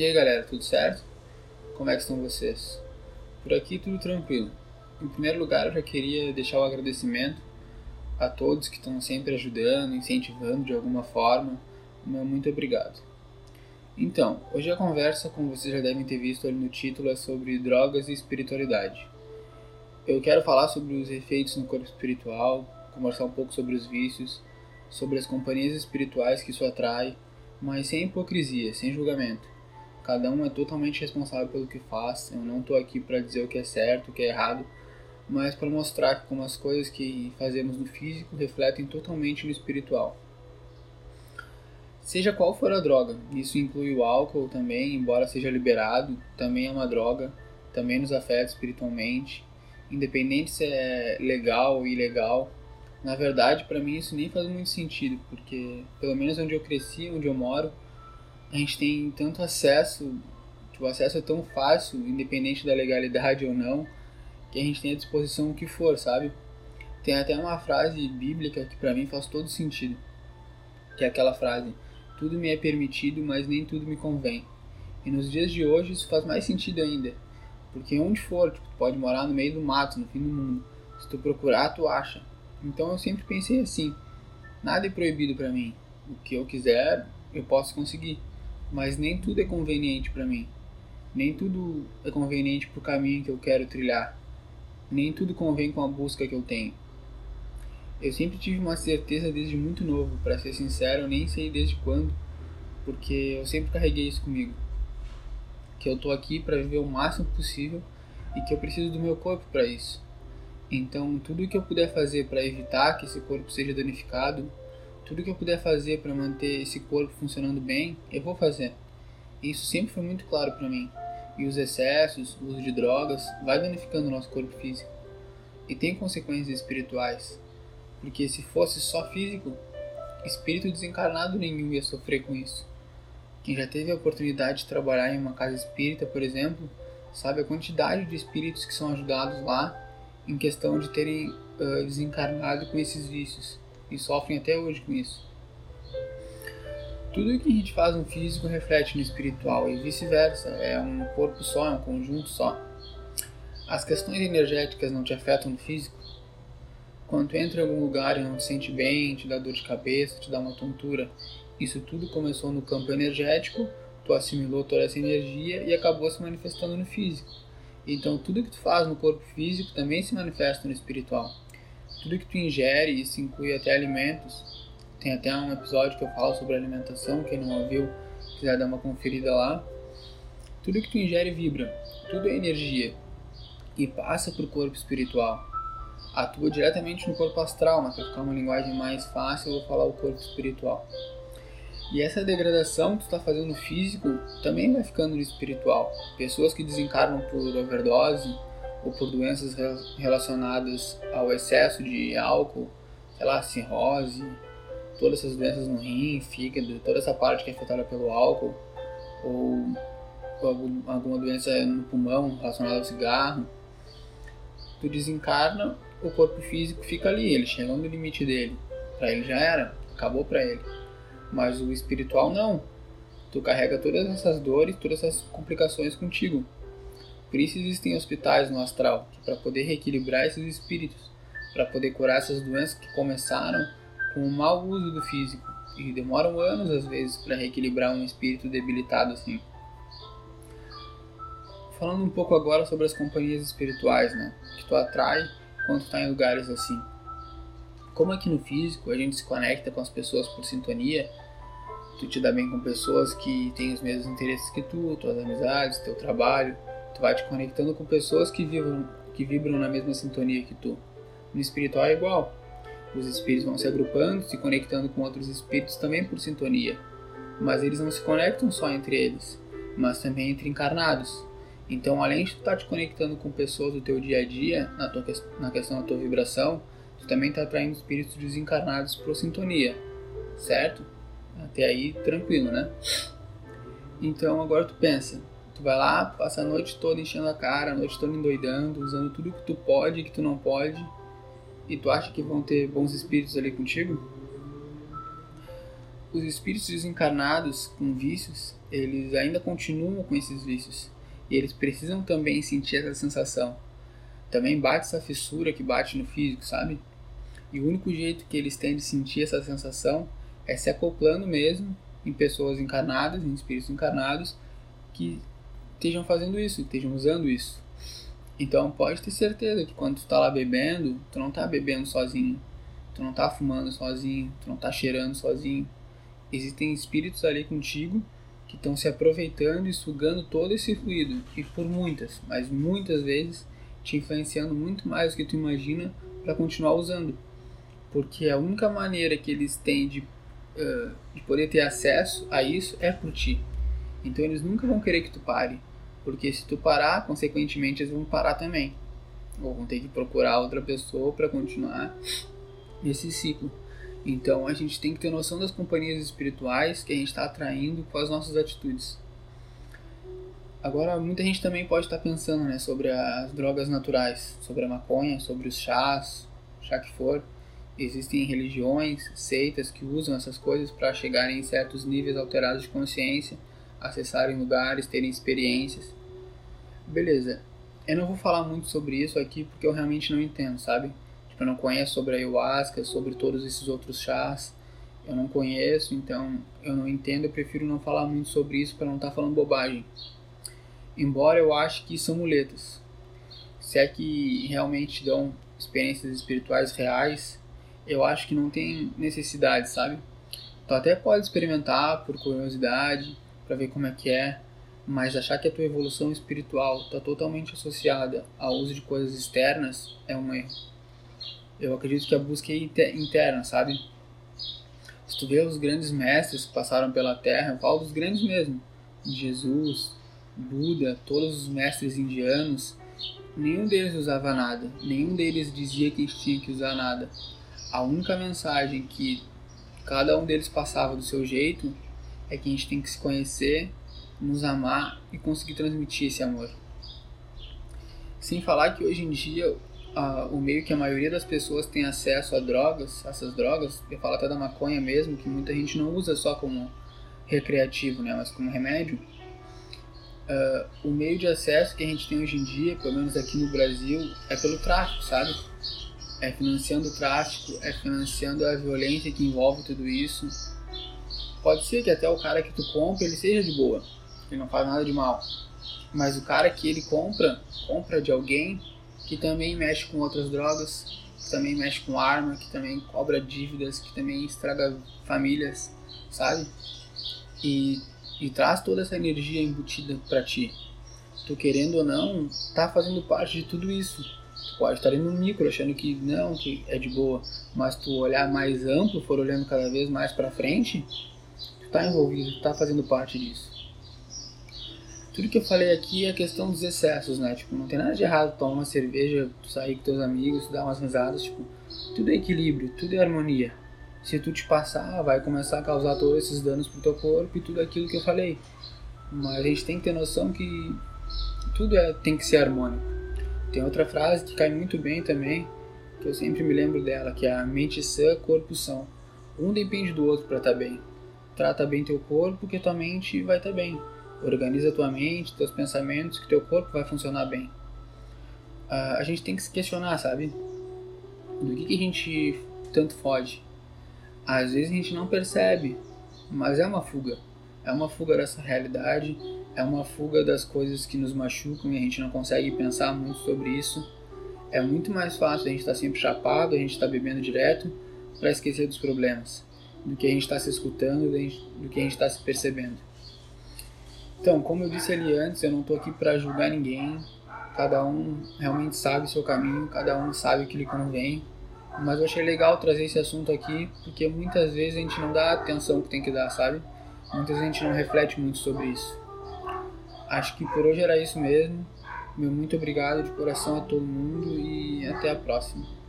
E aí galera, tudo certo? Como é que estão vocês? Por aqui tudo tranquilo. Em primeiro lugar, eu já queria deixar o agradecimento a todos que estão sempre ajudando, incentivando de alguma forma. Meu muito obrigado. Então, hoje a conversa, como vocês já devem ter visto ali no título, é sobre drogas e espiritualidade. Eu quero falar sobre os efeitos no corpo espiritual, conversar um pouco sobre os vícios, sobre as companhias espirituais que isso atrai, mas sem hipocrisia, sem julgamento. Cada um é totalmente responsável pelo que faz. Eu não estou aqui para dizer o que é certo, o que é errado, mas para mostrar como as coisas que fazemos no físico refletem totalmente no espiritual. Seja qual for a droga, isso inclui o álcool também, embora seja liberado, também é uma droga, também nos afeta espiritualmente, independente se é legal ou ilegal. Na verdade, para mim isso nem faz muito sentido, porque pelo menos onde eu cresci, onde eu moro, a gente tem tanto acesso, o acesso é tão fácil, independente da legalidade ou não, que a gente tem à disposição o que for, sabe? Tem até uma frase bíblica que para mim faz todo sentido, que é aquela frase: tudo me é permitido, mas nem tudo me convém. E nos dias de hoje isso faz mais sentido ainda, porque onde for, tipo, tu pode morar no meio do mato, no fim do mundo. Se tu procurar, tu acha. Então eu sempre pensei assim: nada é proibido para mim. O que eu quiser, eu posso conseguir. Mas nem tudo é conveniente para mim. Nem tudo é conveniente para o caminho que eu quero trilhar. Nem tudo convém com a busca que eu tenho. Eu sempre tive uma certeza desde muito novo, para ser sincero, nem sei desde quando, porque eu sempre carreguei isso comigo. Que eu tô aqui para viver o máximo possível e que eu preciso do meu corpo para isso. Então, tudo que eu puder fazer para evitar que esse corpo seja danificado, tudo que eu puder fazer para manter esse corpo funcionando bem, eu vou fazer. Isso sempre foi muito claro para mim. E os excessos, o uso de drogas, vai danificando o nosso corpo físico. E tem consequências espirituais porque se fosse só físico, espírito desencarnado nenhum ia sofrer com isso. Quem já teve a oportunidade de trabalhar em uma casa espírita, por exemplo, sabe a quantidade de espíritos que são ajudados lá em questão de terem uh, desencarnado com esses vícios e sofrem até hoje com isso. Tudo o que a gente faz no físico reflete no espiritual e vice-versa, é um corpo só, é um conjunto só. As questões energéticas não te afetam no físico? Quando entra em algum lugar e não te sente bem, te dá dor de cabeça, te dá uma tontura, isso tudo começou no campo energético, tu assimilou toda essa energia e acabou se manifestando no físico. Então tudo que tu faz no corpo físico também se manifesta no espiritual. Tudo que tu ingere, isso inclui até alimentos. Tem até um episódio que eu falo sobre alimentação, quem não ouviu, quiser dar uma conferida lá. Tudo que tu ingere vibra, tudo é energia e passa para o corpo espiritual atua diretamente no corpo astral, mas para ficar uma linguagem mais fácil, eu vou falar o corpo espiritual. E essa degradação que tu está fazendo no físico também vai ficando no espiritual. Pessoas que desencarnam por overdose ou por doenças relacionadas ao excesso de álcool, sei lá, cirrose, todas essas doenças no rim, fígado, toda essa parte que é afetada pelo álcool, ou alguma doença no pulmão relacionada ao cigarro, tu desencarna o corpo físico fica ali, ele chega no limite dele. Para ele já era, acabou para ele. Mas o espiritual não. Tu carrega todas essas dores, todas essas complicações contigo. Por isso existem hospitais no astral, para poder reequilibrar esses espíritos, para poder curar essas doenças que começaram com o mau uso do físico e demoram anos às vezes para reequilibrar um espírito debilitado assim. Falando um pouco agora sobre as companhias espirituais, né, que tu atrai quando está em lugares assim. Como aqui no físico a gente se conecta com as pessoas por sintonia, tu te dá bem com pessoas que têm os mesmos interesses que tu, tuas amizades, teu trabalho, tu vai te conectando com pessoas que vibram, que vibram na mesma sintonia que tu. No espiritual é igual. Os espíritos vão se agrupando, se conectando com outros espíritos também por sintonia. Mas eles não se conectam só entre eles, mas também entre encarnados. Então, além de tu estar tá te conectando com pessoas do teu dia a dia, na, tua, na questão da tua vibração, tu também está atraindo espíritos desencarnados por sintonia, certo? Até aí, tranquilo, né? Então, agora tu pensa, tu vai lá, passa a noite toda enchendo a cara, a noite toda endoidando, usando tudo que tu pode e que tu não pode, e tu acha que vão ter bons espíritos ali contigo? os espíritos desencarnados com vícios, eles ainda continuam com esses vícios. E eles precisam também sentir essa sensação. Também bate essa fissura que bate no físico, sabe? E o único jeito que eles têm de sentir essa sensação é se acoplando mesmo em pessoas encarnadas, em espíritos encarnados, que estejam fazendo isso, estejam usando isso. Então pode ter certeza que quando tu tá lá bebendo, tu não tá bebendo sozinho, tu não tá fumando sozinho, tu não tá cheirando sozinho. Existem espíritos ali contigo que estão se aproveitando e sugando todo esse fluido, e por muitas, mas muitas vezes te influenciando muito mais do que tu imagina para continuar usando. Porque a única maneira que eles têm de uh, de poder ter acesso a isso é por ti. Então eles nunca vão querer que tu pare, porque se tu parar, consequentemente eles vão parar também. Ou vão ter que procurar outra pessoa para continuar nesse ciclo. Então a gente tem que ter noção das companhias espirituais que a gente está atraindo com as nossas atitudes. Agora, muita gente também pode estar tá pensando né, sobre as drogas naturais, sobre a maconha, sobre os chás, chá que for. Existem religiões, seitas que usam essas coisas para chegarem em certos níveis alterados de consciência, acessarem lugares, terem experiências. Beleza. Eu não vou falar muito sobre isso aqui porque eu realmente não entendo, sabe? Tipo, eu não conheço sobre a ayahuasca, sobre todos esses outros chás. Eu não conheço, então eu não entendo. Eu prefiro não falar muito sobre isso para não estar tá falando bobagem. Embora eu ache que são muletas. Se é que realmente dão experiências espirituais reais, eu acho que não tem necessidade, sabe? Tu até pode experimentar por curiosidade, para ver como é que é, mas achar que a tua evolução espiritual está totalmente associada ao uso de coisas externas é um erro. Eu acredito que a busca é interna, sabe? Se tu vê os grandes mestres que passaram pela Terra, eu falo dos grandes mesmo, Jesus, Buda, todos os mestres indianos, nenhum deles usava nada, nenhum deles dizia que tinha que usar nada a única mensagem que cada um deles passava do seu jeito é que a gente tem que se conhecer, nos amar e conseguir transmitir esse amor. Sem falar que hoje em dia o meio que a maioria das pessoas tem acesso a drogas, essas drogas, eu falo até da maconha mesmo, que muita gente não usa só como recreativo, né, mas como remédio. Uh, o meio de acesso que a gente tem hoje em dia, pelo menos aqui no Brasil, é pelo tráfico, sabe? é financiando o tráfico, é financiando a violência que envolve tudo isso. Pode ser que até o cara que tu compra ele seja de boa, ele não faz nada de mal. Mas o cara que ele compra, compra de alguém que também mexe com outras drogas, que também mexe com arma, que também cobra dívidas, que também estraga famílias, sabe? E, e traz toda essa energia embutida para ti. Tu querendo ou não, tá fazendo parte de tudo isso pode estar no micro achando que não, que é de boa, mas tu olhar mais amplo, for olhando cada vez mais para frente, tu tá envolvido, tu tá fazendo parte disso. Tudo que eu falei aqui é a questão dos excessos, né? Tipo, não tem nada de errado tomar uma cerveja, sair com teus amigos, dar umas risadas, tipo, tudo é equilíbrio, tudo é harmonia. Se tu te passar, vai começar a causar todos esses danos pro teu corpo e tudo aquilo que eu falei. Mas a gente tem que ter noção que tudo é, tem que ser harmônico. Tem outra frase que cai muito bem também, que eu sempre me lembro dela, que é a mente sã, corpo são. Um depende do outro para estar tá bem. Trata bem teu corpo que tua mente vai estar tá bem. Organiza tua mente, teus pensamentos, que teu corpo vai funcionar bem. Uh, a gente tem que se questionar, sabe? Do que, que a gente tanto foge. Às vezes a gente não percebe, mas é uma fuga. É uma fuga dessa realidade é uma fuga das coisas que nos machucam e a gente não consegue pensar muito sobre isso. É muito mais fácil a gente estar tá sempre chapado, a gente estar tá bebendo direto para esquecer dos problemas, do que a gente está se escutando, do que a gente está se percebendo. Então, como eu disse ali antes, eu não estou aqui para julgar ninguém. Cada um realmente sabe o seu caminho, cada um sabe o que lhe convém. Mas eu achei legal trazer esse assunto aqui, porque muitas vezes a gente não dá a atenção que tem que dar, sabe? Muitas vezes a gente não reflete muito sobre isso. Acho que por hoje era isso mesmo. Meu muito obrigado de coração a todo mundo e até a próxima.